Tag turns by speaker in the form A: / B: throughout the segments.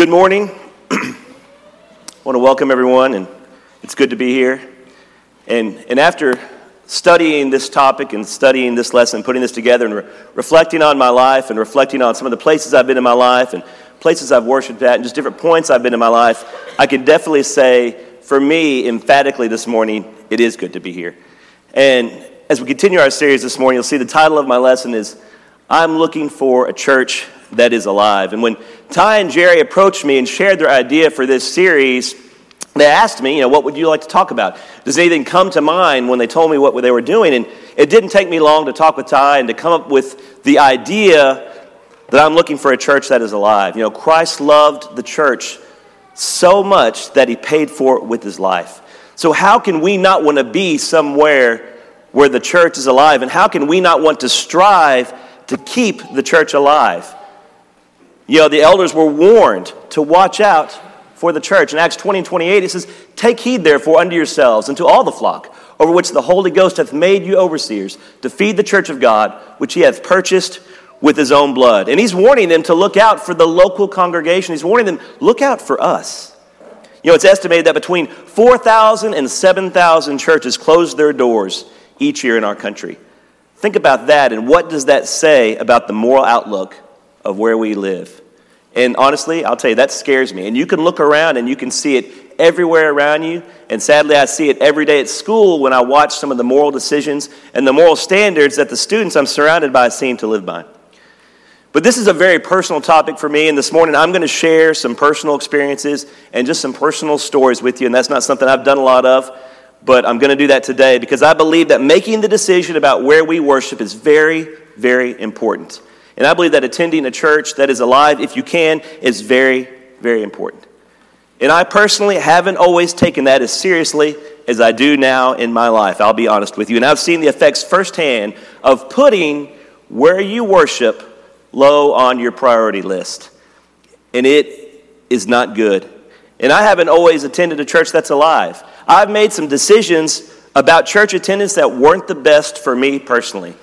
A: Good morning. I want to welcome everyone, and it's good to be here. And, and after studying this topic and studying this lesson, putting this together, and re- reflecting on my life and reflecting on some of the places I've been in my life and places I've worshiped at and just different points I've been in my life, I can definitely say, for me, emphatically this morning, it is good to be here. And as we continue our series this morning, you'll see the title of my lesson is I'm Looking for a Church that is alive. And when Ty and Jerry approached me and shared their idea for this series, they asked me, you know, what would you like to talk about? Does anything come to mind when they told me what they were doing? And it didn't take me long to talk with Ty and to come up with the idea that I'm looking for a church that is alive. You know, Christ loved the church so much that he paid for it with his life. So, how can we not want to be somewhere where the church is alive? And how can we not want to strive to keep the church alive? You know, the elders were warned to watch out for the church. In Acts 20 and 28, it says, Take heed, therefore, unto yourselves and to all the flock, over which the Holy Ghost hath made you overseers, to feed the church of God, which he hath purchased with his own blood. And he's warning them to look out for the local congregation. He's warning them, look out for us. You know, it's estimated that between 4,000 and 7,000 churches close their doors each year in our country. Think about that, and what does that say about the moral outlook of where we live. And honestly, I'll tell you, that scares me. And you can look around and you can see it everywhere around you. And sadly, I see it every day at school when I watch some of the moral decisions and the moral standards that the students I'm surrounded by seem to live by. But this is a very personal topic for me, and this morning I'm going to share some personal experiences and just some personal stories with you. And that's not something I've done a lot of, but I'm going to do that today because I believe that making the decision about where we worship is very, very important. And I believe that attending a church that is alive, if you can, is very, very important. And I personally haven't always taken that as seriously as I do now in my life, I'll be honest with you. And I've seen the effects firsthand of putting where you worship low on your priority list. And it is not good. And I haven't always attended a church that's alive. I've made some decisions about church attendance that weren't the best for me personally.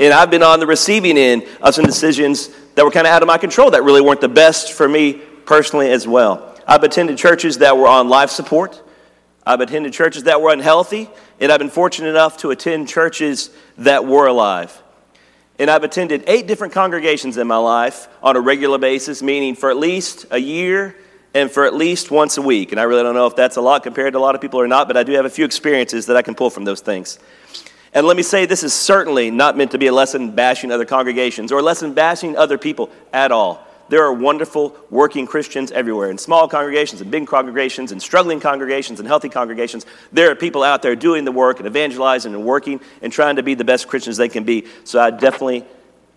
A: And I've been on the receiving end of some decisions that were kind of out of my control that really weren't the best for me personally as well. I've attended churches that were on life support. I've attended churches that were unhealthy. And I've been fortunate enough to attend churches that were alive. And I've attended eight different congregations in my life on a regular basis, meaning for at least a year and for at least once a week. And I really don't know if that's a lot compared to a lot of people or not, but I do have a few experiences that I can pull from those things. And let me say, this is certainly not meant to be a lesson bashing other congregations or a lesson bashing other people at all. There are wonderful working Christians everywhere, in small congregations and big congregations and struggling congregations and healthy congregations. There are people out there doing the work and evangelizing and working and trying to be the best Christians they can be. So I definitely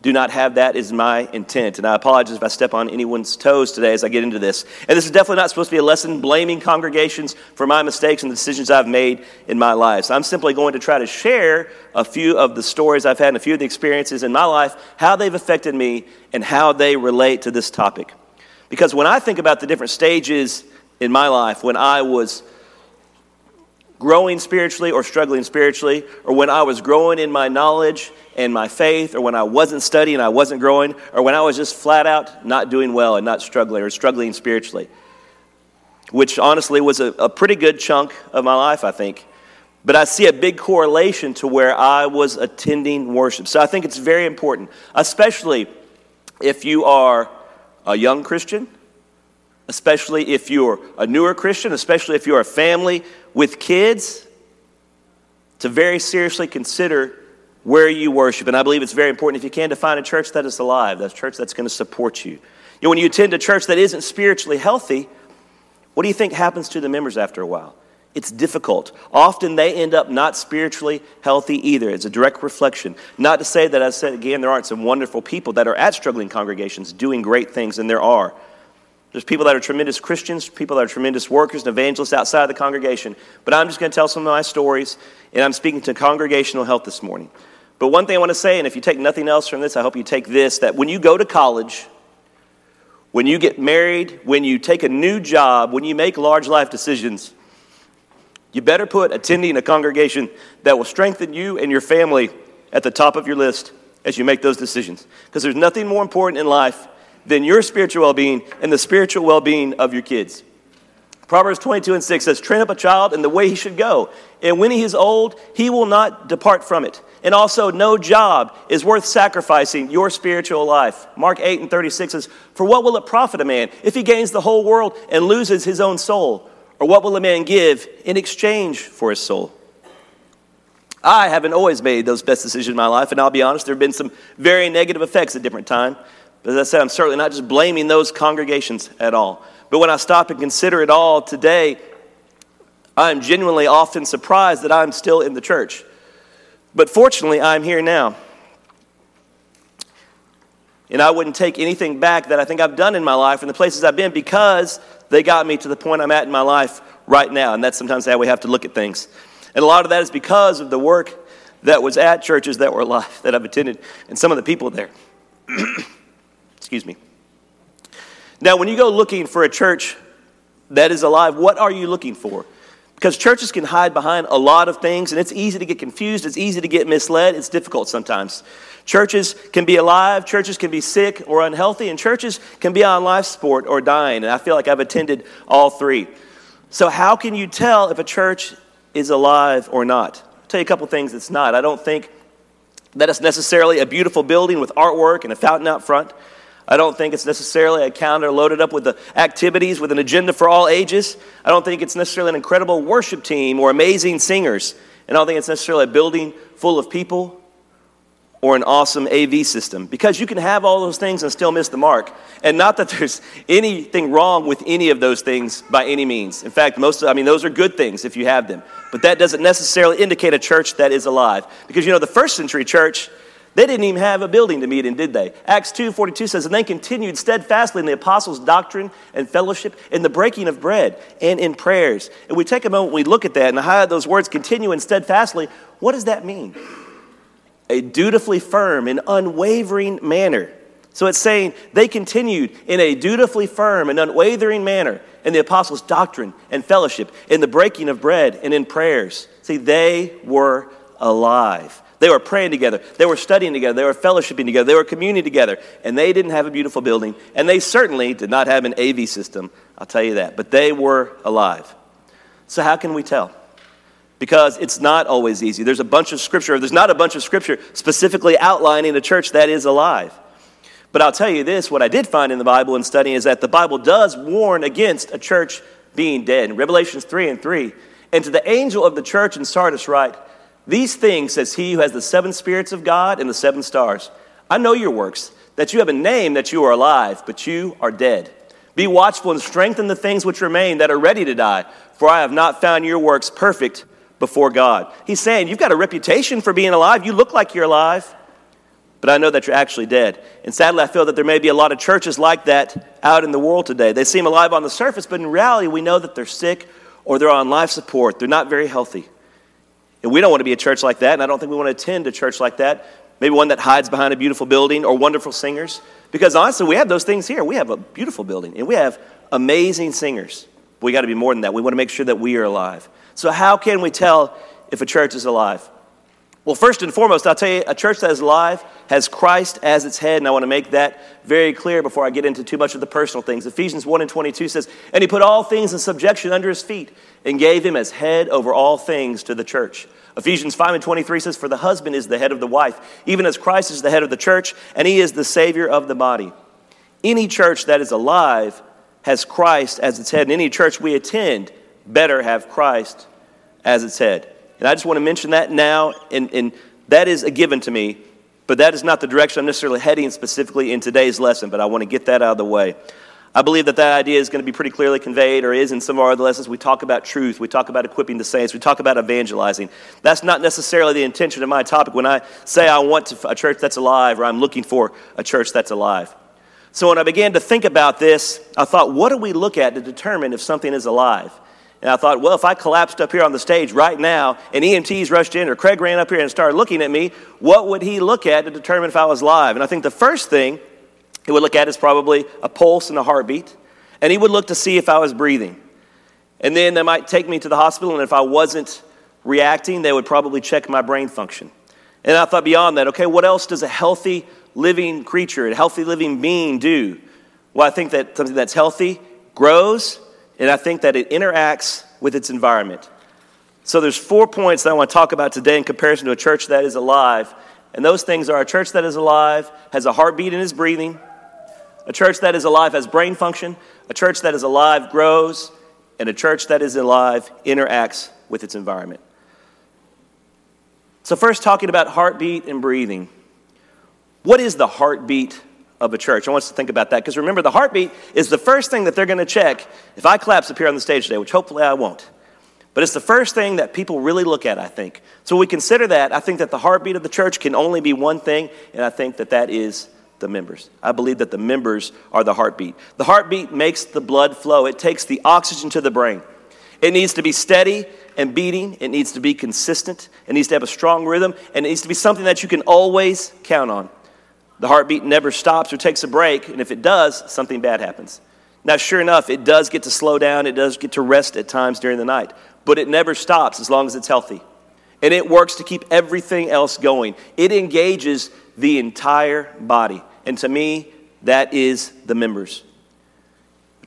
A: do not have that is my intent. And I apologize if I step on anyone's toes today as I get into this. And this is definitely not supposed to be a lesson blaming congregations for my mistakes and the decisions I've made in my life. So I'm simply going to try to share a few of the stories I've had and a few of the experiences in my life, how they've affected me, and how they relate to this topic. Because when I think about the different stages in my life, when I was growing spiritually or struggling spiritually, or when I was growing in my knowledge and my faith, or when I wasn't studying, I wasn't growing, or when I was just flat out not doing well and not struggling or struggling spiritually, which honestly was a, a pretty good chunk of my life, I think. But I see a big correlation to where I was attending worship. So I think it's very important, especially if you are a young Christian, especially if you're a newer Christian, especially if you're a family with kids, to very seriously consider where you worship. And I believe it's very important if you can to find a church that is alive, that church that's going to support you. You know, when you attend a church that isn't spiritually healthy, what do you think happens to the members after a while? It's difficult. Often they end up not spiritually healthy either. It's a direct reflection. Not to say that, I said again, there aren't some wonderful people that are at struggling congregations doing great things, and there are. There's people that are tremendous Christians, people that are tremendous workers and evangelists outside of the congregation. But I'm just going to tell some of my stories, and I'm speaking to congregational health this morning. But one thing I want to say, and if you take nothing else from this, I hope you take this that when you go to college, when you get married, when you take a new job, when you make large life decisions, you better put attending a congregation that will strengthen you and your family at the top of your list as you make those decisions. Because there's nothing more important in life than your spiritual well being and the spiritual well being of your kids. Proverbs 22 and 6 says, Train up a child in the way he should go, and when he is old, he will not depart from it. And also, no job is worth sacrificing your spiritual life. Mark 8 and 36 says, For what will it profit a man if he gains the whole world and loses his own soul? Or what will a man give in exchange for his soul? I haven't always made those best decisions in my life, and I'll be honest, there have been some very negative effects at different times. But as I said, I'm certainly not just blaming those congregations at all. But when I stop and consider it all today, I'm genuinely often surprised that I'm still in the church. But fortunately, I'm here now. And I wouldn't take anything back that I think I've done in my life and the places I've been because they got me to the point I'm at in my life right now. And that's sometimes how we have to look at things. And a lot of that is because of the work that was at churches that were alive that I've attended and some of the people there. Excuse me. Now, when you go looking for a church that is alive, what are you looking for? Because churches can hide behind a lot of things, and it's easy to get confused, it's easy to get misled, it's difficult sometimes. Churches can be alive, churches can be sick or unhealthy, and churches can be on life support or dying. And I feel like I've attended all three. So, how can you tell if a church is alive or not? I'll tell you a couple things it's not. I don't think that it's necessarily a beautiful building with artwork and a fountain out front. I don't think it's necessarily a calendar loaded up with the activities with an agenda for all ages. I don't think it's necessarily an incredible worship team or amazing singers. And I don't think it's necessarily a building full of people or an awesome AV system because you can have all those things and still miss the mark. And not that there's anything wrong with any of those things by any means. In fact, most of, I mean those are good things if you have them. But that doesn't necessarily indicate a church that is alive. Because you know the first century church they didn't even have a building to meet in, did they? Acts 2:42 says, "And they continued steadfastly in the apostles' doctrine and fellowship, in the breaking of bread, and in prayers." And we take a moment, we look at that, and highlight those words, continue and steadfastly. What does that mean? A dutifully firm and unwavering manner. So it's saying they continued in a dutifully firm and unwavering manner in the apostles' doctrine and fellowship, in the breaking of bread, and in prayers. See, they were alive. They were praying together. They were studying together. They were fellowshipping together. They were communing together. And they didn't have a beautiful building. And they certainly did not have an AV system. I'll tell you that. But they were alive. So, how can we tell? Because it's not always easy. There's a bunch of scripture, there's not a bunch of scripture specifically outlining a church that is alive. But I'll tell you this what I did find in the Bible and studying is that the Bible does warn against a church being dead. In Revelations 3 and 3, and to the angel of the church in Sardis, write, these things says he who has the seven spirits of God and the seven stars. I know your works, that you have a name that you are alive, but you are dead. Be watchful and strengthen the things which remain that are ready to die, for I have not found your works perfect before God. He's saying, You've got a reputation for being alive. You look like you're alive, but I know that you're actually dead. And sadly, I feel that there may be a lot of churches like that out in the world today. They seem alive on the surface, but in reality, we know that they're sick or they're on life support. They're not very healthy. And we don't want to be a church like that, and I don't think we want to attend a church like that. Maybe one that hides behind a beautiful building or wonderful singers. Because honestly, we have those things here. We have a beautiful building and we have amazing singers. But we got to be more than that. We want to make sure that we are alive. So, how can we tell if a church is alive? Well, first and foremost, I'll tell you, a church that is alive has Christ as its head, and I want to make that very clear before I get into too much of the personal things. Ephesians 1 and 22 says, And he put all things in subjection under his feet, and gave him as head over all things to the church. Ephesians 5 and 23 says, For the husband is the head of the wife, even as Christ is the head of the church, and he is the Savior of the body. Any church that is alive has Christ as its head, and any church we attend better have Christ as its head. And I just want to mention that now, and, and that is a given to me, but that is not the direction I'm necessarily heading specifically in today's lesson, but I want to get that out of the way. I believe that that idea is going to be pretty clearly conveyed, or is in some of our other lessons. We talk about truth, we talk about equipping the saints, we talk about evangelizing. That's not necessarily the intention of my topic when I say I want a church that's alive, or I'm looking for a church that's alive. So when I began to think about this, I thought, what do we look at to determine if something is alive? And I thought, well, if I collapsed up here on the stage right now and EMTs rushed in or Craig ran up here and started looking at me, what would he look at to determine if I was live? And I think the first thing he would look at is probably a pulse and a heartbeat. And he would look to see if I was breathing. And then they might take me to the hospital, and if I wasn't reacting, they would probably check my brain function. And I thought beyond that, okay, what else does a healthy living creature, a healthy living being do Well, I think that something that's healthy grows, and I think that it interacts with its environment. So there's four points that I want to talk about today in comparison to a church that is alive. And those things are a church that is alive, has a heartbeat and is breathing, a church that is alive has brain function, a church that is alive grows, and a church that is alive interacts with its environment. So, first, talking about heartbeat and breathing. What is the heartbeat of a church? I want us to think about that because remember, the heartbeat is the first thing that they're going to check if I collapse up here on the stage today, which hopefully I won't. But it's the first thing that people really look at, I think. So we consider that. I think that the heartbeat of the church can only be one thing, and I think that that is the members. I believe that the members are the heartbeat. The heartbeat makes the blood flow, it takes the oxygen to the brain. It needs to be steady and beating, it needs to be consistent, it needs to have a strong rhythm, and it needs to be something that you can always count on. The heartbeat never stops or takes a break, and if it does, something bad happens. Now, sure enough, it does get to slow down, it does get to rest at times during the night, but it never stops as long as it's healthy. And it works to keep everything else going. It engages the entire body. And to me, that is the members.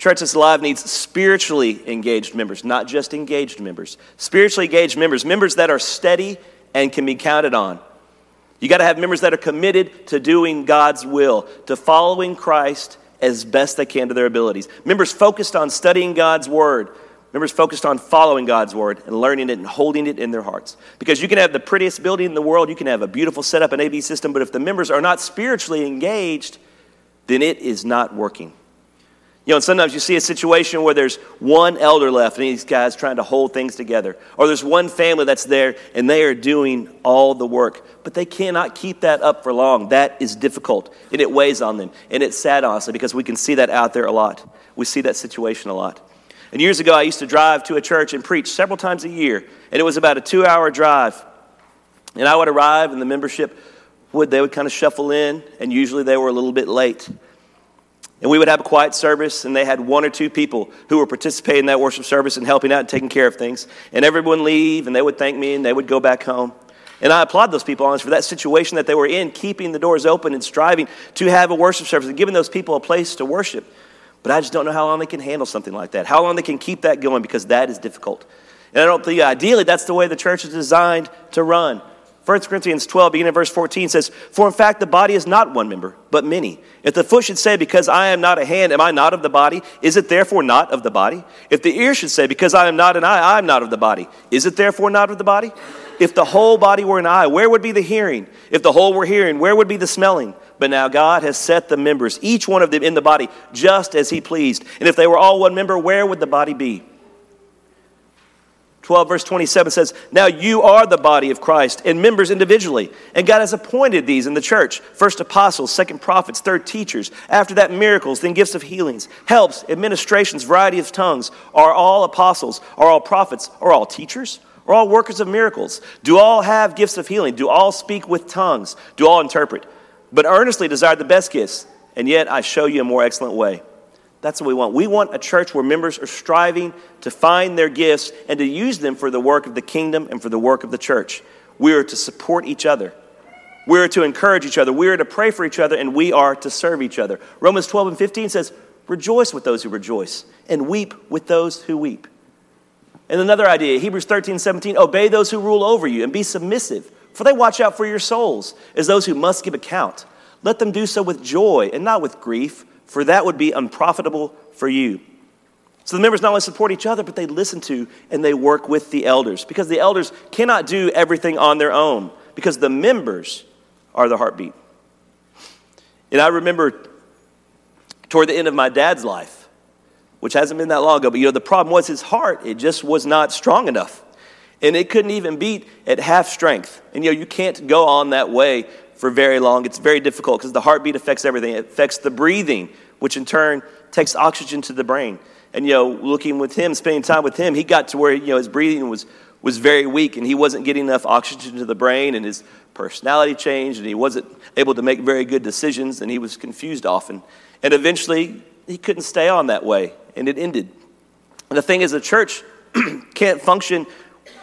A: Church that's alive needs spiritually engaged members, not just engaged members. Spiritually engaged members, members that are steady and can be counted on. You got to have members that are committed to doing God's will, to following Christ as best they can to their abilities. Members focused on studying God's word. Members focused on following God's word and learning it and holding it in their hearts. Because you can have the prettiest building in the world, you can have a beautiful setup, an AV system, but if the members are not spiritually engaged, then it is not working. You know, and sometimes you see a situation where there's one elder left and these guys trying to hold things together. Or there's one family that's there and they are doing all the work. But they cannot keep that up for long. That is difficult and it weighs on them. And it's sad, honestly, because we can see that out there a lot. We see that situation a lot. And years ago, I used to drive to a church and preach several times a year. And it was about a two hour drive. And I would arrive and the membership would, they would kind of shuffle in. And usually they were a little bit late. And we would have a quiet service, and they had one or two people who were participating in that worship service and helping out and taking care of things. And everyone leave, and they would thank me, and they would go back home. And I applaud those people, honestly, for that situation that they were in, keeping the doors open and striving to have a worship service and giving those people a place to worship. But I just don't know how long they can handle something like that, how long they can keep that going, because that is difficult. And I don't think, ideally, that's the way the church is designed to run. 1 Corinthians 12, beginning at verse 14, says, For in fact, the body is not one member, but many. If the foot should say, Because I am not a hand, am I not of the body? Is it therefore not of the body? If the ear should say, Because I am not an eye, I am not of the body. Is it therefore not of the body? If the whole body were an eye, where would be the hearing? If the whole were hearing, where would be the smelling? But now God has set the members, each one of them in the body, just as He pleased. And if they were all one member, where would the body be? 12, verse 27 says, Now you are the body of Christ and members individually. And God has appointed these in the church first apostles, second prophets, third teachers. After that, miracles, then gifts of healings, helps, administrations, variety of tongues. Are all apostles? Are all prophets? Are all teachers? Are all workers of miracles? Do all have gifts of healing? Do all speak with tongues? Do all interpret? But earnestly desire the best gifts, and yet I show you a more excellent way. That's what we want. We want a church where members are striving to find their gifts and to use them for the work of the kingdom and for the work of the church. We are to support each other. We are to encourage each other. We are to pray for each other, and we are to serve each other. Romans 12 and 15 says, Rejoice with those who rejoice, and weep with those who weep. And another idea, Hebrews 13, 17, obey those who rule over you and be submissive, for they watch out for your souls as those who must give account. Let them do so with joy and not with grief for that would be unprofitable for you. So the members not only support each other, but they listen to and they work with the elders because the elders cannot do everything on their own because the members are the heartbeat. And I remember toward the end of my dad's life, which hasn't been that long ago, but you know, the problem was his heart, it just was not strong enough. And it couldn't even beat at half strength. And you know, you can't go on that way for very long. It's very difficult because the heartbeat affects everything. It affects the breathing, which in turn takes oxygen to the brain. And, you know, looking with him, spending time with him, he got to where, you know, his breathing was, was very weak and he wasn't getting enough oxygen to the brain and his personality changed and he wasn't able to make very good decisions and he was confused often. And eventually, he couldn't stay on that way and it ended. And the thing is, the church can't function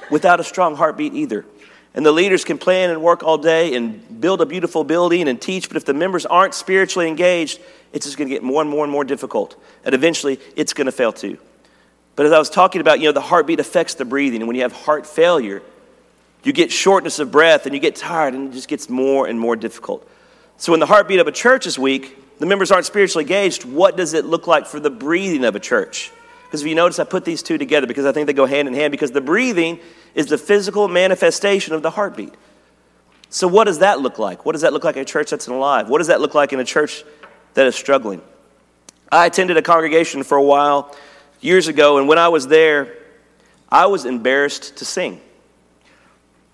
A: without a strong heartbeat either. And the leaders can plan and work all day and build a beautiful building and teach, but if the members aren't spiritually engaged, it's just going to get more and more and more difficult. And eventually, it's going to fail too. But as I was talking about, you know, the heartbeat affects the breathing. And when you have heart failure, you get shortness of breath and you get tired and it just gets more and more difficult. So when the heartbeat of a church is weak, the members aren't spiritually engaged, what does it look like for the breathing of a church? Because if you notice, I put these two together because I think they go hand in hand because the breathing is the physical manifestation of the heartbeat. So, what does that look like? What does that look like in a church that's alive? What does that look like in a church that is struggling? I attended a congregation for a while years ago, and when I was there, I was embarrassed to sing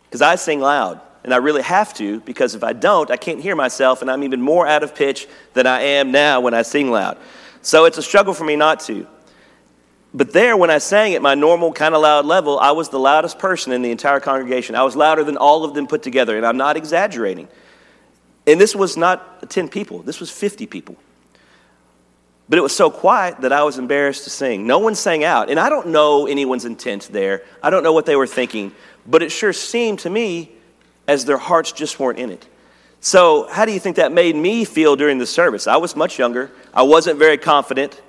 A: because I sing loud. And I really have to because if I don't, I can't hear myself, and I'm even more out of pitch than I am now when I sing loud. So it's a struggle for me not to. But there, when I sang at my normal kind of loud level, I was the loudest person in the entire congregation. I was louder than all of them put together, and I'm not exaggerating. And this was not 10 people, this was 50 people. But it was so quiet that I was embarrassed to sing. No one sang out. And I don't know anyone's intent there. I don't know what they were thinking. But it sure seemed to me as their hearts just weren't in it. So, how do you think that made me feel during the service? I was much younger, I wasn't very confident,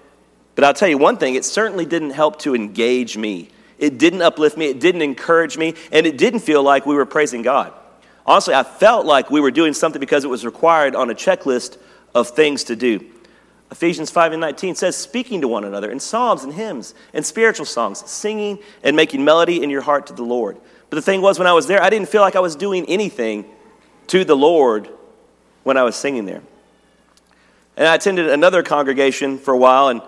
A: but I'll tell you one thing it certainly didn't help to engage me. It didn't uplift me, it didn't encourage me, and it didn't feel like we were praising God. Honestly, I felt like we were doing something because it was required on a checklist of things to do. Ephesians 5 and 19 says, speaking to one another in psalms and hymns and spiritual songs, singing and making melody in your heart to the Lord. But the thing was, when I was there, I didn't feel like I was doing anything to the Lord when I was singing there. And I attended another congregation for a while, and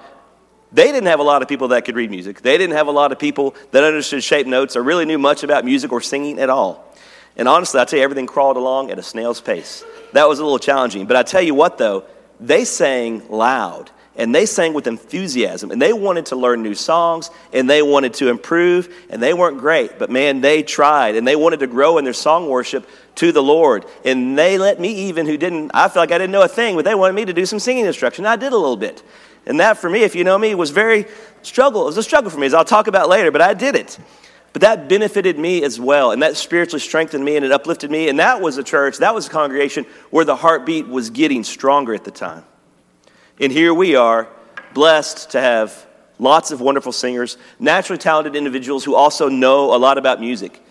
A: they didn't have a lot of people that could read music. They didn't have a lot of people that understood shape notes or really knew much about music or singing at all. And honestly, I tell you, everything crawled along at a snail's pace. That was a little challenging. But I tell you what, though, they sang loud and they sang with enthusiasm and they wanted to learn new songs and they wanted to improve and they weren't great but man they tried and they wanted to grow in their song worship to the lord and they let me even who didn't i felt like i didn't know a thing but they wanted me to do some singing instruction i did a little bit and that for me if you know me was very struggle it was a struggle for me as i'll talk about later but i did it but that benefited me as well and that spiritually strengthened me and it uplifted me and that was a church that was a congregation where the heartbeat was getting stronger at the time and here we are, blessed to have lots of wonderful singers, naturally talented individuals who also know a lot about music.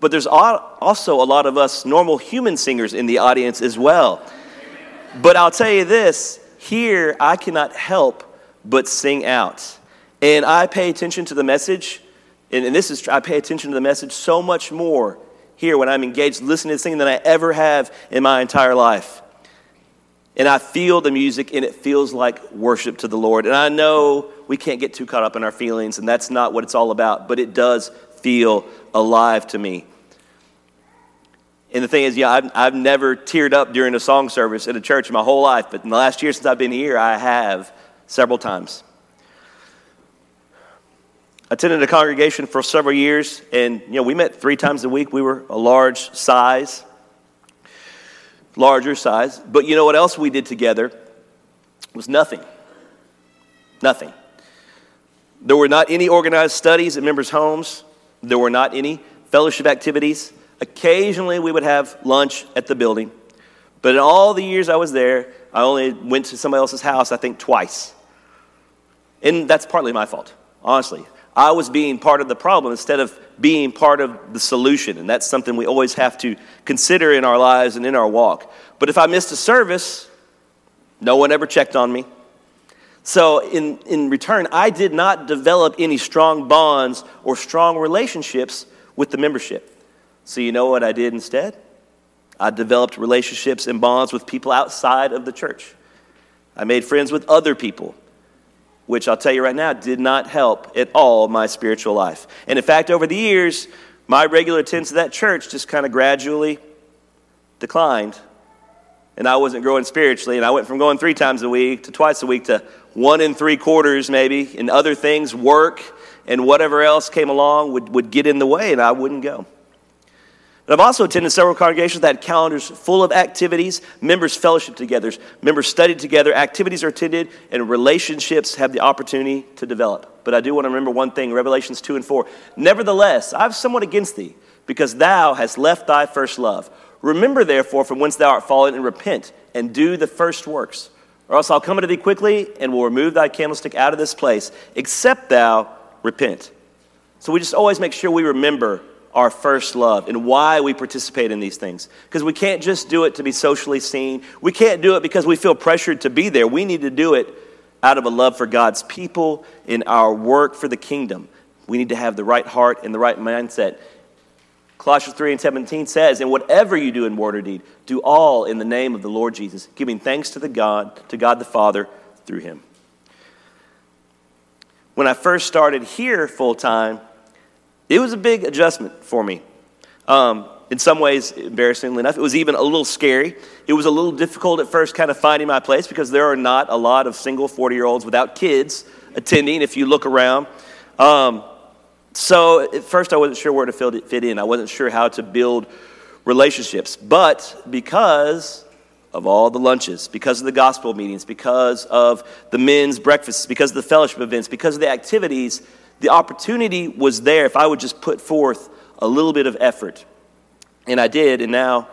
A: But there's also a lot of us normal human singers in the audience as well. But I'll tell you this here, I cannot help but sing out. And I pay attention to the message, and, this is, I pay attention to the message so much more here when I'm engaged listening to singing than I ever have in my entire life and I feel the music and it feels like worship to the Lord. And I know we can't get too caught up in our feelings, and that's not what it's all about, but it does feel alive to me. And the thing is, yeah, I've, I've never teared up during a song service at a church in my whole life, but in the last year since I've been here, I have several times. I attended a congregation for several years, and you know, we met three times a week. We were a large size larger size. But you know what else we did together? Was nothing. Nothing. There were not any organized studies at members' homes. There were not any fellowship activities. Occasionally, we would have lunch at the building. But in all the years I was there, I only went to somebody else's house, I think, twice. And that's partly my fault, honestly. I was being part of the problem instead of being part of the solution. And that's something we always have to consider in our lives and in our walk. But if I missed a service, no one ever checked on me. So, in, in return, I did not develop any strong bonds or strong relationships with the membership. So, you know what I did instead? I developed relationships and bonds with people outside of the church. I made friends with other people which I'll tell you right now did not help at all my spiritual life. And in fact, over the years, my regular attendance at that church just kind of gradually declined. And I wasn't growing spiritually. And I went from going three times a week to twice a week to one and three quarters, maybe. And other things, work and whatever else came along, would, would get in the way, and I wouldn't go. But I've also attended several congregations that had calendars full of activities, members fellowship together, members studied together, activities are attended, and relationships have the opportunity to develop. But I do want to remember one thing Revelations 2 and 4. Nevertheless, I'm somewhat against thee, because thou hast left thy first love. Remember, therefore, from whence thou art fallen, and repent, and do the first works. Or else I'll come unto thee quickly, and will remove thy candlestick out of this place, except thou repent. So we just always make sure we remember our first love and why we participate in these things. Because we can't just do it to be socially seen. We can't do it because we feel pressured to be there. We need to do it out of a love for God's people in our work for the kingdom. We need to have the right heart and the right mindset. Colossians 3 and 17 says, And whatever you do in word or deed, do all in the name of the Lord Jesus, giving thanks to the God, to God the Father through him. When I first started here full time, it was a big adjustment for me. Um, in some ways, embarrassingly enough, it was even a little scary. It was a little difficult at first, kind of finding my place because there are not a lot of single 40 year olds without kids attending if you look around. Um, so at first, I wasn't sure where to fit in. I wasn't sure how to build relationships. But because of all the lunches, because of the gospel meetings, because of the men's breakfasts, because of the fellowship events, because of the activities, the opportunity was there if I would just put forth a little bit of effort. And I did, and now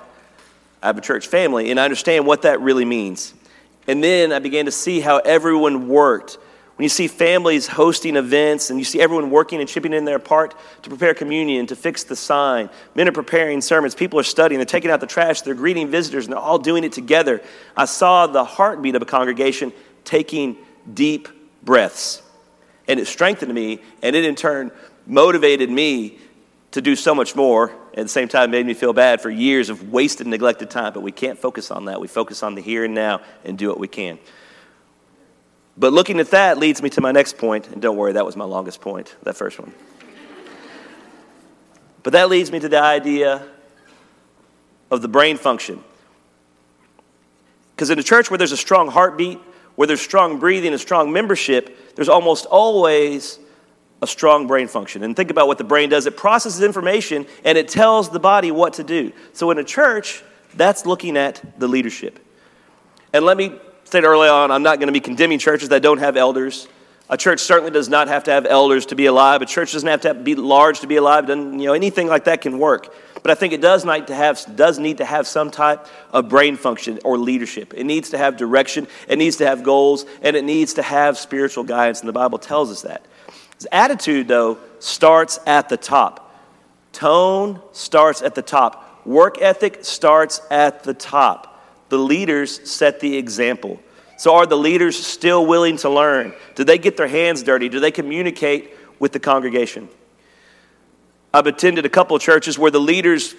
A: I have a church family, and I understand what that really means. And then I began to see how everyone worked. When you see families hosting events and you see everyone working and chipping in their part to prepare communion, to fix the sign, men are preparing sermons, people are studying, they're taking out the trash, they're greeting visitors, and they're all doing it together. I saw the heartbeat of a congregation taking deep breaths. And it strengthened me, and it in turn motivated me to do so much more. At the same time, made me feel bad for years of wasted, neglected time. But we can't focus on that. We focus on the here and now and do what we can. But looking at that leads me to my next point, and don't worry, that was my longest point, that first one. but that leads me to the idea of the brain function. Because in a church where there's a strong heartbeat, where there's strong breathing and strong membership, there's almost always a strong brain function. And think about what the brain does it processes information and it tells the body what to do. So in a church, that's looking at the leadership. And let me say early on, I'm not going to be condemning churches that don't have elders. A church certainly does not have to have elders to be alive. A church doesn't have to, have to be large to be alive. Doesn't, you know, anything like that can work. But I think it does need to have does need to have some type of brain function or leadership. It needs to have direction. It needs to have goals, and it needs to have spiritual guidance. And the Bible tells us that. His attitude, though, starts at the top. Tone starts at the top. Work ethic starts at the top. The leaders set the example. So, are the leaders still willing to learn? Do they get their hands dirty? Do they communicate with the congregation? I've attended a couple of churches where the leaders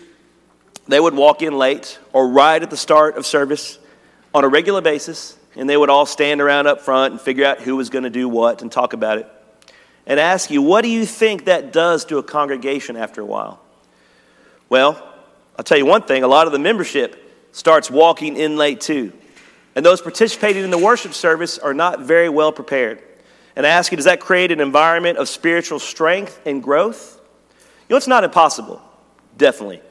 A: they would walk in late or right at the start of service on a regular basis, and they would all stand around up front and figure out who was going to do what and talk about it. And ask you, what do you think that does to a congregation after a while? Well, I'll tell you one thing a lot of the membership starts walking in late too. And those participating in the worship service are not very well prepared. And I ask you, does that create an environment of spiritual strength and growth? You know, it's not impossible, definitely,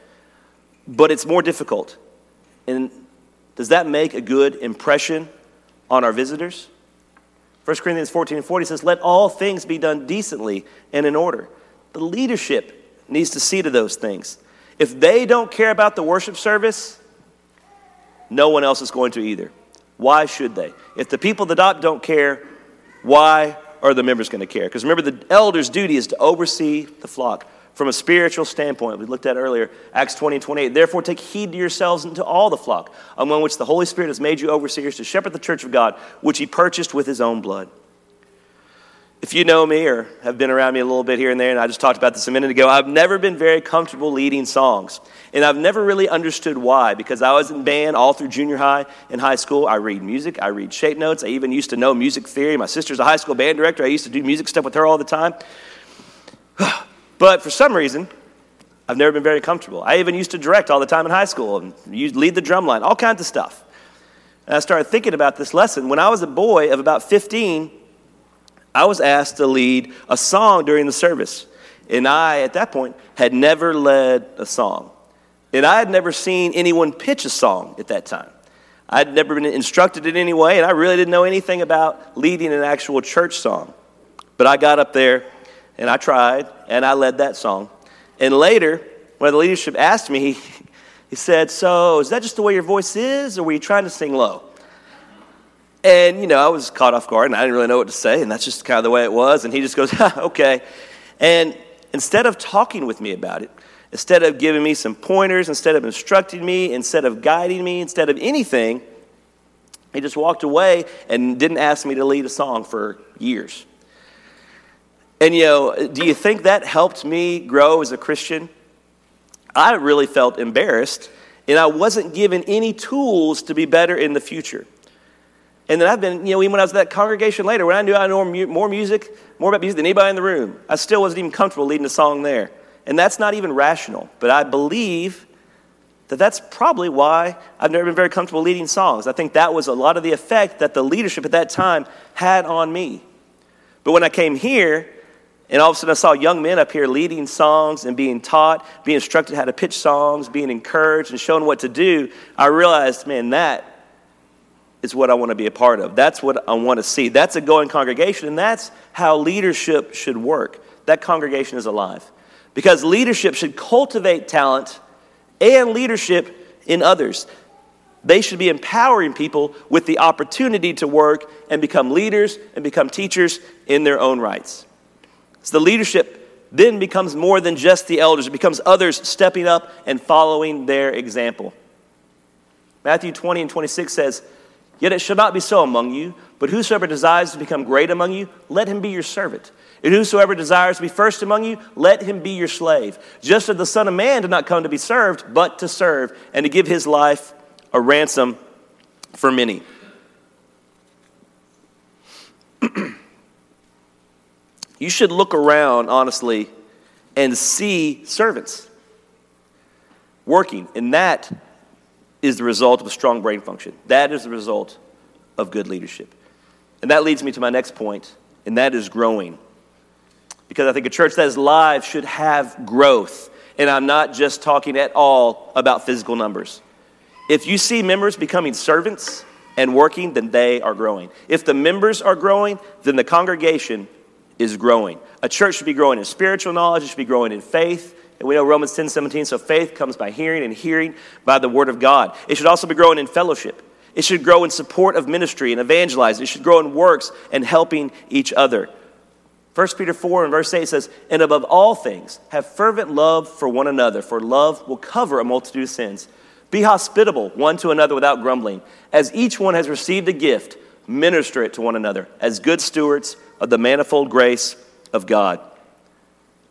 A: but it's more difficult. And does that make a good impression on our visitors? 1 Corinthians 14 and 40 says, Let all things be done decently and in order. The leadership needs to see to those things. If they don't care about the worship service, no one else is going to either. Why should they? If the people of the that don't care, why are the members going to care? Because remember, the elder's duty is to oversee the flock from a spiritual standpoint. We looked at earlier, Acts 20 and 28. Therefore, take heed to yourselves and to all the flock, among which the Holy Spirit has made you overseers to shepherd the church of God, which he purchased with his own blood. If you know me or have been around me a little bit here and there, and I just talked about this a minute ago, I've never been very comfortable leading songs. And I've never really understood why, because I was in band all through junior high and high school. I read music, I read shape notes, I even used to know music theory. My sister's a high school band director, I used to do music stuff with her all the time. but for some reason, I've never been very comfortable. I even used to direct all the time in high school and lead the drum line, all kinds of stuff. And I started thinking about this lesson. When I was a boy of about 15, I was asked to lead a song during the service. And I, at that point, had never led a song. And I had never seen anyone pitch a song at that time. I'd never been instructed in any way, and I really didn't know anything about leading an actual church song. But I got up there and I tried, and I led that song. And later, when the leadership asked me, he, said, So, is that just the way your voice is, or were you trying to sing low? And, you know, I was caught off guard and I didn't really know what to say, and that's just kind of the way it was. And he just goes, okay. And instead of talking with me about it, instead of giving me some pointers, instead of instructing me, instead of guiding me, instead of anything, he just walked away and didn't ask me to lead a song for years. And, you know, do you think that helped me grow as a Christian? I really felt embarrassed, and I wasn't given any tools to be better in the future. And then I've been, you know, even when I was at that congregation later, when I knew I knew more music, more about music than anybody in the room, I still wasn't even comfortable leading a song there. And that's not even rational. But I believe that that's probably why I've never been very comfortable leading songs. I think that was a lot of the effect that the leadership at that time had on me. But when I came here, and all of a sudden I saw young men up here leading songs and being taught, being instructed how to pitch songs, being encouraged and shown what to do, I realized, man, that is what I want to be a part of. That's what I want to see. That's a going congregation, and that's how leadership should work. That congregation is alive. Because leadership should cultivate talent and leadership in others. They should be empowering people with the opportunity to work and become leaders and become teachers in their own rights. So the leadership then becomes more than just the elders, it becomes others stepping up and following their example. Matthew 20 and 26 says, Yet it shall not be so among you, but whosoever desires to become great among you, let him be your servant. And whosoever desires to be first among you, let him be your slave. Just as the Son of Man did not come to be served, but to serve, and to give his life a ransom for many. you should look around, honestly, and see servants working. And that is the result of a strong brain function. That is the result of good leadership. And that leads me to my next point, and that is growing. Because I think a church that is live should have growth. And I'm not just talking at all about physical numbers. If you see members becoming servants and working, then they are growing. If the members are growing, then the congregation is growing. A church should be growing in spiritual knowledge, it should be growing in faith, and we know Romans 10 17, so faith comes by hearing, and hearing by the word of God. It should also be growing in fellowship. It should grow in support of ministry and evangelizing. It should grow in works and helping each other. 1 Peter 4 and verse 8 says, And above all things, have fervent love for one another, for love will cover a multitude of sins. Be hospitable one to another without grumbling. As each one has received a gift, minister it to one another as good stewards of the manifold grace of God.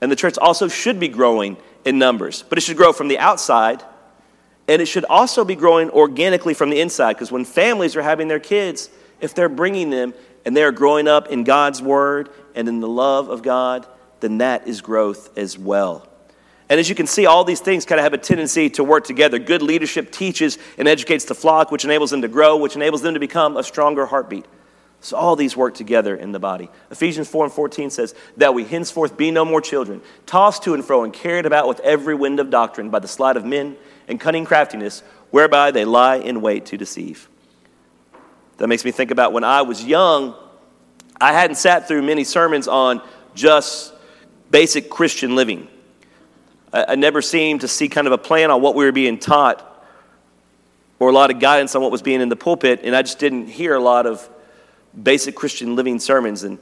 A: And the church also should be growing in numbers, but it should grow from the outside and it should also be growing organically from the inside because when families are having their kids, if they're bringing them and they're growing up in God's word and in the love of God, then that is growth as well. And as you can see, all these things kind of have a tendency to work together. Good leadership teaches and educates the flock, which enables them to grow, which enables them to become a stronger heartbeat. So all these work together in the body. Ephesians 4 and 14 says, That we henceforth be no more children, tossed to and fro and carried about with every wind of doctrine by the sleight of men and cunning craftiness, whereby they lie in wait to deceive. That makes me think about when I was young, I hadn't sat through many sermons on just basic Christian living. I, I never seemed to see kind of a plan on what we were being taught or a lot of guidance on what was being in the pulpit, and I just didn't hear a lot of basic Christian living sermons, and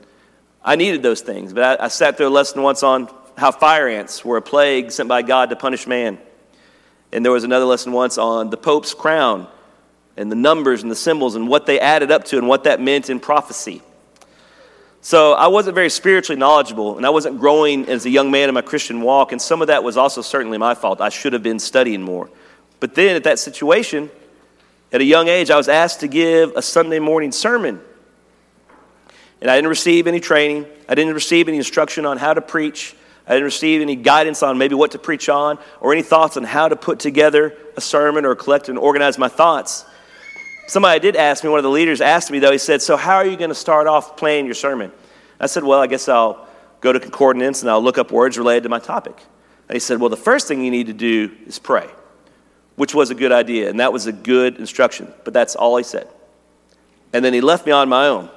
A: I needed those things. But I, I sat through a lesson once on how fire ants were a plague sent by God to punish man. And there was another lesson once on the Pope's crown and the numbers and the symbols and what they added up to and what that meant in prophecy. So I wasn't very spiritually knowledgeable, and I wasn't growing as a young man in my Christian walk, and some of that was also certainly my fault. I should have been studying more. But then at that situation, at a young age, I was asked to give a Sunday morning sermon and I didn't receive any training. I didn't receive any instruction on how to preach. I didn't receive any guidance on maybe what to preach on or any thoughts on how to put together a sermon or collect and organize my thoughts. Somebody did ask me, one of the leaders asked me though, he said, So, how are you going to start off planning your sermon? I said, Well, I guess I'll go to concordance and I'll look up words related to my topic. And he said, Well, the first thing you need to do is pray, which was a good idea. And that was a good instruction. But that's all he said. And then he left me on my own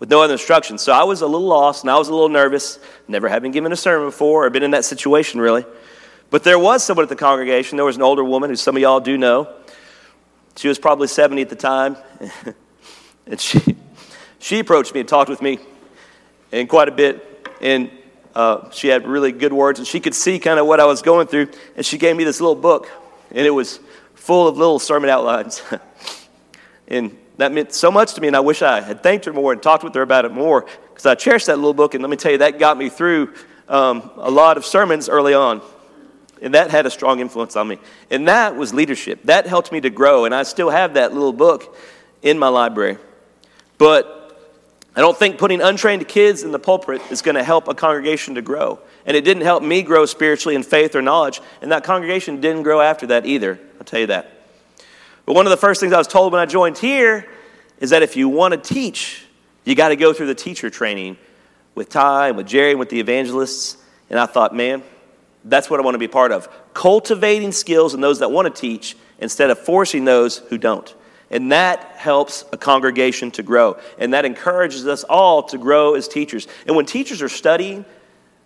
A: with no other instructions. So I was a little lost and I was a little nervous, never having given a sermon before or been in that situation really. But there was someone at the congregation. There was an older woman who some of y'all do know. She was probably 70 at the time. and she, she approached me and talked with me and quite a bit. And uh, she had really good words, and she could see kind of what I was going through. And she gave me this little book, and it was full of little sermon outlines. and that meant so much to me, and I wish I had thanked her more and talked with her about it more because I cherished that little book. And let me tell you, that got me through um, a lot of sermons early on. And that had a strong influence on me. And that was leadership. That helped me to grow. And I still have that little book in my library. But I don't think putting untrained kids in the pulpit is going to help a congregation to grow. And it didn't help me grow spiritually in faith or knowledge. And that congregation didn't grow after that either. I'll tell you that. But one of the first things I was told when I joined here is that if you want to teach, you got to go through the teacher training with Ty and with Jerry and with the evangelists. And I thought, man, that's what I want to be part of. Cultivating skills in those that want to teach instead of forcing those who don't. And that helps a congregation to grow. And that encourages us all to grow as teachers. And when teachers are studying,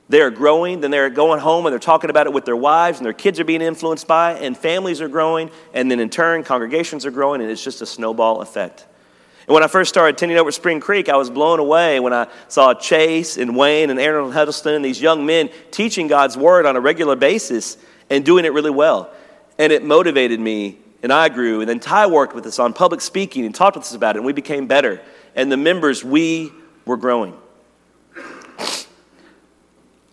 A: they're growing, then they're going home and they're talking about it with their wives, and their kids are being influenced by it, and families are growing, and then in turn, congregations are growing, and it's just a snowball effect. And when I first started attending over Spring Creek, I was blown away when I saw Chase and Wayne and Aaron Huddleston and these young men teaching God's Word on a regular basis and doing it really well. And it motivated me and I grew. And then Ty worked with us on public speaking and talked with us about it, and we became better. And the members, we were growing.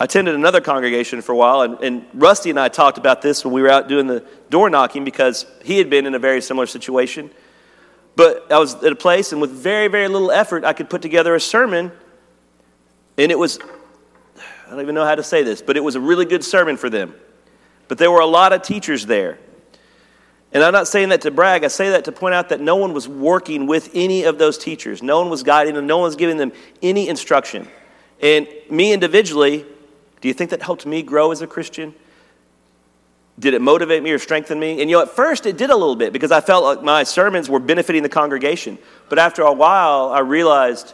A: I attended another congregation for a while, and, and, Rusty and I talked about this when we were out doing the door knocking because he had been in a very similar situation. But I was at a place, and with very, very little effort, I could put together a sermon, and it was, I don't even know how to say this, but it was a really good sermon for them. But there were a lot of teachers there and I'm not saying that to brag, I say that to point out that no one was working with any of those teachers. No one was guiding them, no one was giving them any instruction. And me individually, do you think that helped me grow as a Christian? Did it motivate me or strengthen me? And you know, at first it did a little bit because I felt like my sermons were benefiting the congregation. But after a while, I realized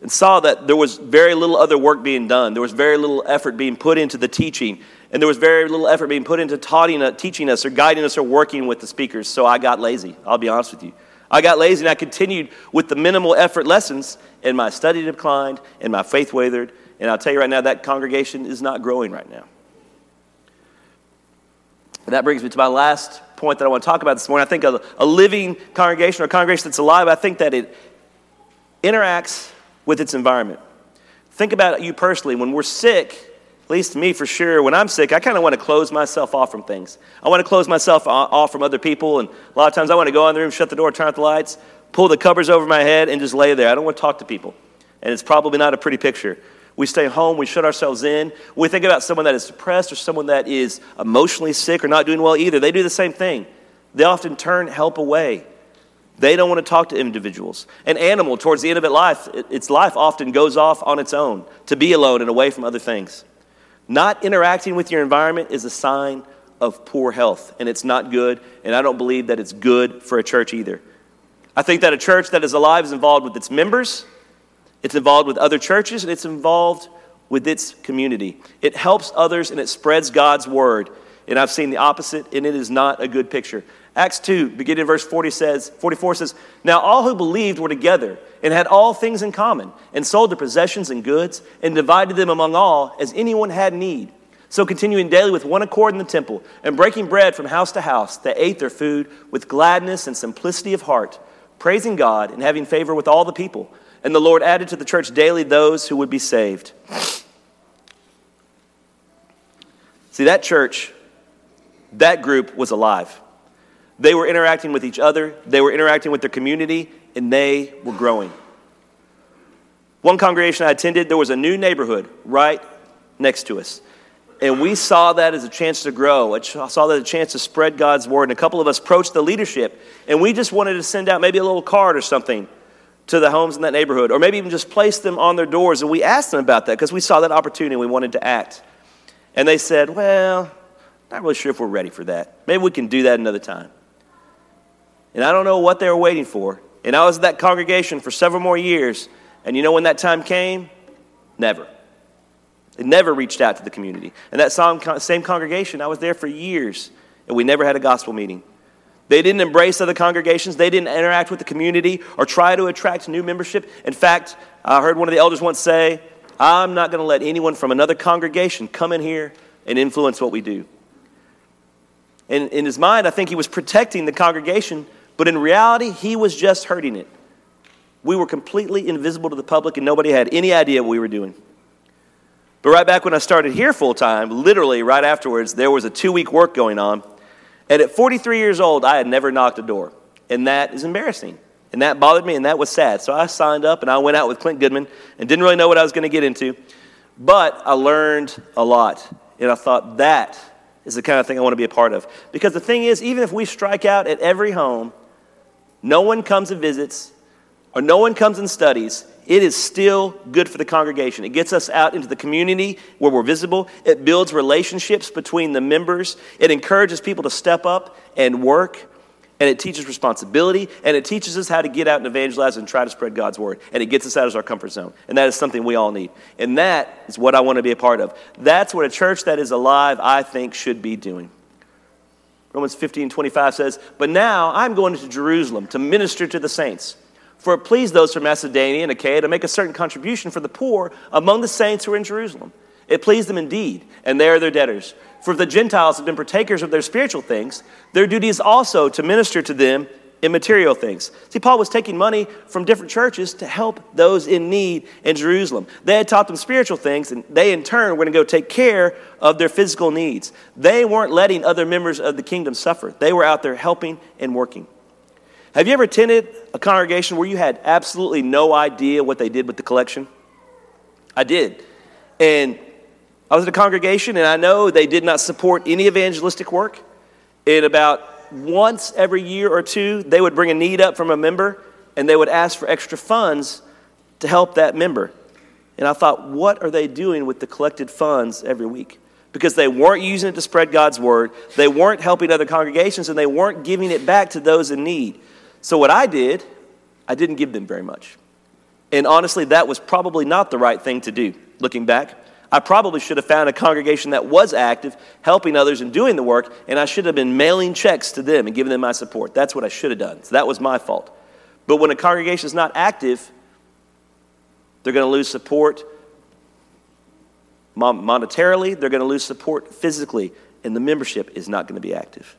A: and saw that there was very little other work being done. There was very little effort being put into the teaching. And there was very little effort being put into uh, teaching us or guiding us or working with the speakers. So I got lazy. I'll be honest with you. I got lazy and I continued with the minimal effort lessons, and my study declined and my faith wavered. And I'll tell you right now, that congregation is not growing right now. And that brings me to my last point that I want to talk about this morning. I think a, a living congregation or a congregation that's alive, I think that it interacts with its environment. Think about you personally. When we're sick, at least to me for sure, when I'm sick, I kind of want to close myself off from things. I want to close myself off from other people. And a lot of times I want to go in the room, shut the door, turn out the lights, pull the covers over my head, and just lay there. I don't want to talk to people. And it's probably not a pretty picture. We stay home, we shut ourselves in. we think about someone that is depressed or someone that is emotionally sick or not doing well either, they do the same thing. They often turn help away. They don't want to talk to individuals. An animal, towards the end of its life, its life often goes off on its own to be alone and away from other things. Not interacting with your environment is a sign of poor health, and it's not good, and I don't believe that it's good for a church either. I think that a church that is alive is involved with its members, it's involved with other churches, and it's involved with its community. It helps others and it spreads God's word. And I've seen the opposite, and it is not a good picture. Acts 2, beginning in verse 40 says, 44 says, Now all who believed were together and had all things in common, and sold their possessions and goods, and divided them among all as anyone had need. So continuing daily with one accord in the temple, and breaking bread from house to house, they ate their food with gladness and simplicity of heart, praising God and having favor with all the people. And the Lord added to the church daily those who would be saved. See, that church, that group was alive. They were interacting with each other, they were interacting with their community, and they were growing. One congregation I attended, there was a new neighborhood right next to us. And we saw that as a chance to grow. I saw that as a chance to spread God's word. And a couple of us approached the leadership, and we just wanted to send out maybe a little card or something to the homes in that neighborhood, or maybe even just place them on their doors. And we asked them about that because we saw that opportunity and we wanted to act. And they said, Well, not really sure if we're ready for that. Maybe we can do that another time. And I don't know what they were waiting for. And I was at that congregation for several more years. And you know when that time came? Never. It never reached out to the community. And that same congregation, I was there for years, and we never had a gospel meeting. They didn't embrace other congregations. They didn't interact with the community or try to attract new membership. In fact, I heard one of the elders once say, I'm not going to let anyone from another congregation come in here and influence what we do. And in his mind, I think he was protecting the congregation, but in reality, he was just hurting it. We were completely invisible to the public, and nobody had any idea what we were doing. But right back when I started here full time, literally right afterwards, there was a two week work going on and at 43 years old, I had never knocked a door. And that is embarrassing. And that bothered me, and that was sad. So I signed up and I went out with Clint Goodman and didn't really know what I was going to get into. But I learned a lot. And I thought that is the kind of thing I want to be a part of. Because the thing is, even if we strike out at every home, no one comes and visits, or no one comes and studies, it is still good for the congregation. It gets us out into the community where we're visible. It builds relationships between the members. It encourages people to step up and work. And it teaches responsibility. And it teaches us how to get out and evangelize and try to spread God's word. And it gets us out of our comfort zone. And that is something we all need. And that is what I want to be a part of. That's what a church that is alive, I think, should be doing. Romans 15 25 says, But now I'm going to Jerusalem to minister to the saints for it pleased those from Macedonia and Achaia to make a certain contribution for the poor among the saints who are in Jerusalem. It pleased them indeed, and they are their debtors. For if the Gentiles have been partakers of their spiritual things, their duty is also to minister to them in material things. See, Paul was taking money from different churches to help those in need in Jerusalem. They had taught them spiritual things, and they in turn were going to go take care of their physical needs. They weren't letting other members of the kingdom suffer, they were out there helping and working. Have you ever attended a congregation where you had absolutely no idea what they did with the collection? I did. And I was at a congregation, and I know they did not support any evangelistic work. And about once every year or two, they would bring a need up from a member, and they would ask for extra funds to help that member. And I thought, what are they doing with the collected funds every week? Because they weren't using it to spread God's word, they weren't helping other congregations, and they weren't giving it back to those in need. So, what I did, I didn't give them very much. And honestly, that was probably not the right thing to do, looking back. I probably should have found a congregation that was active, helping others and doing the work, and I should have been mailing checks to them and giving them my support. That's what I should have done. So that was my fault. But when a congregation is not active, they're going to lose support monetarily, they're going to lose support physically, and the membership is not going to be active.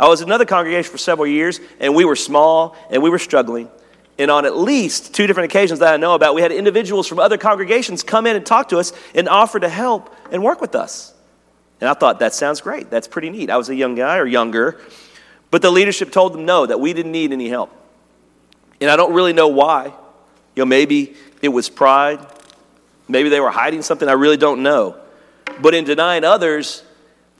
A: I was in another congregation for several years, and we were small and we were struggling. And on at least two different occasions that I know about, we had individuals from other congregations come in and talk to us and offer to help and work with us. And I thought, that sounds great. That's pretty neat. I was a young guy or younger. But the leadership told them no, that we didn't need any help. And I don't really know why. You know, maybe it was pride. Maybe they were hiding something. I really don't know. But in denying others,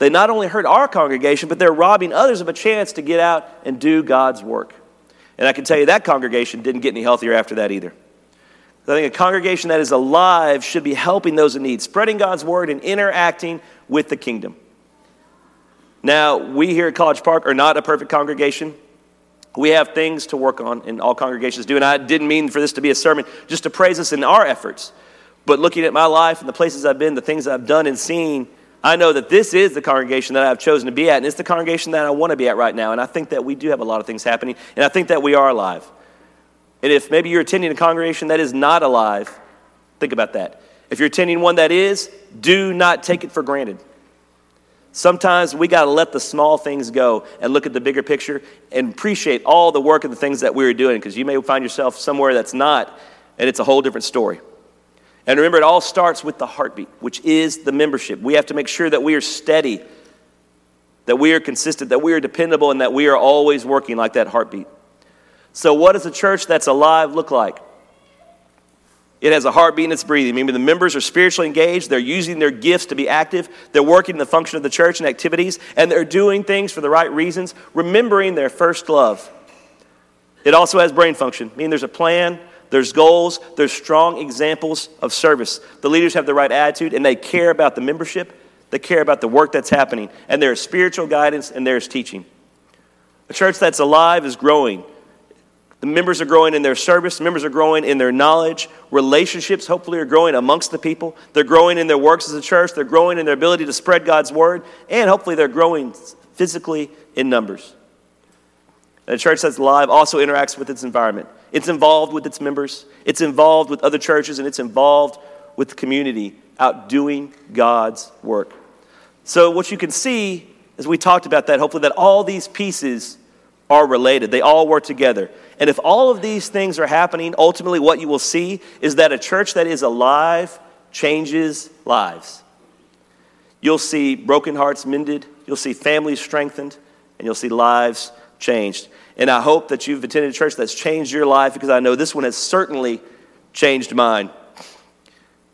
A: they not only hurt our congregation, but they're robbing others of a chance to get out and do God's work. And I can tell you that congregation didn't get any healthier after that either. I think a congregation that is alive should be helping those in need, spreading God's word and interacting with the kingdom. Now, we here at College Park are not a perfect congregation. We have things to work on, and all congregations do. And I didn't mean for this to be a sermon just to praise us in our efforts. But looking at my life and the places I've been, the things I've done and seen, I know that this is the congregation that I've chosen to be at, and it's the congregation that I want to be at right now. And I think that we do have a lot of things happening, and I think that we are alive. And if maybe you're attending a congregation that is not alive, think about that. If you're attending one that is, do not take it for granted. Sometimes we got to let the small things go and look at the bigger picture and appreciate all the work and the things that we're doing because you may find yourself somewhere that's not, and it's a whole different story. And remember, it all starts with the heartbeat, which is the membership. We have to make sure that we are steady, that we are consistent, that we are dependable, and that we are always working like that heartbeat. So, what does a church that's alive look like? It has a heartbeat and it's breathing. Maybe the members are spiritually engaged. They're using their gifts to be active. They're working in the function of the church and activities, and they're doing things for the right reasons, remembering their first love. It also has brain function, meaning there's a plan, there's goals, there's strong examples of service. The leaders have the right attitude and they care about the membership, they care about the work that's happening, and there's spiritual guidance and there's teaching. A church that's alive is growing. The members are growing in their service, members are growing in their knowledge, relationships hopefully are growing amongst the people. They're growing in their works as a church, they're growing in their ability to spread God's word, and hopefully they're growing physically in numbers. And a church that's alive also interacts with its environment. It's involved with its members, it's involved with other churches, and it's involved with the community out doing God's work. So, what you can see as we talked about that, hopefully, that all these pieces are related. They all work together. And if all of these things are happening, ultimately what you will see is that a church that is alive changes lives. You'll see broken hearts mended, you'll see families strengthened, and you'll see lives changed. And I hope that you've attended a church that's changed your life because I know this one has certainly changed mine.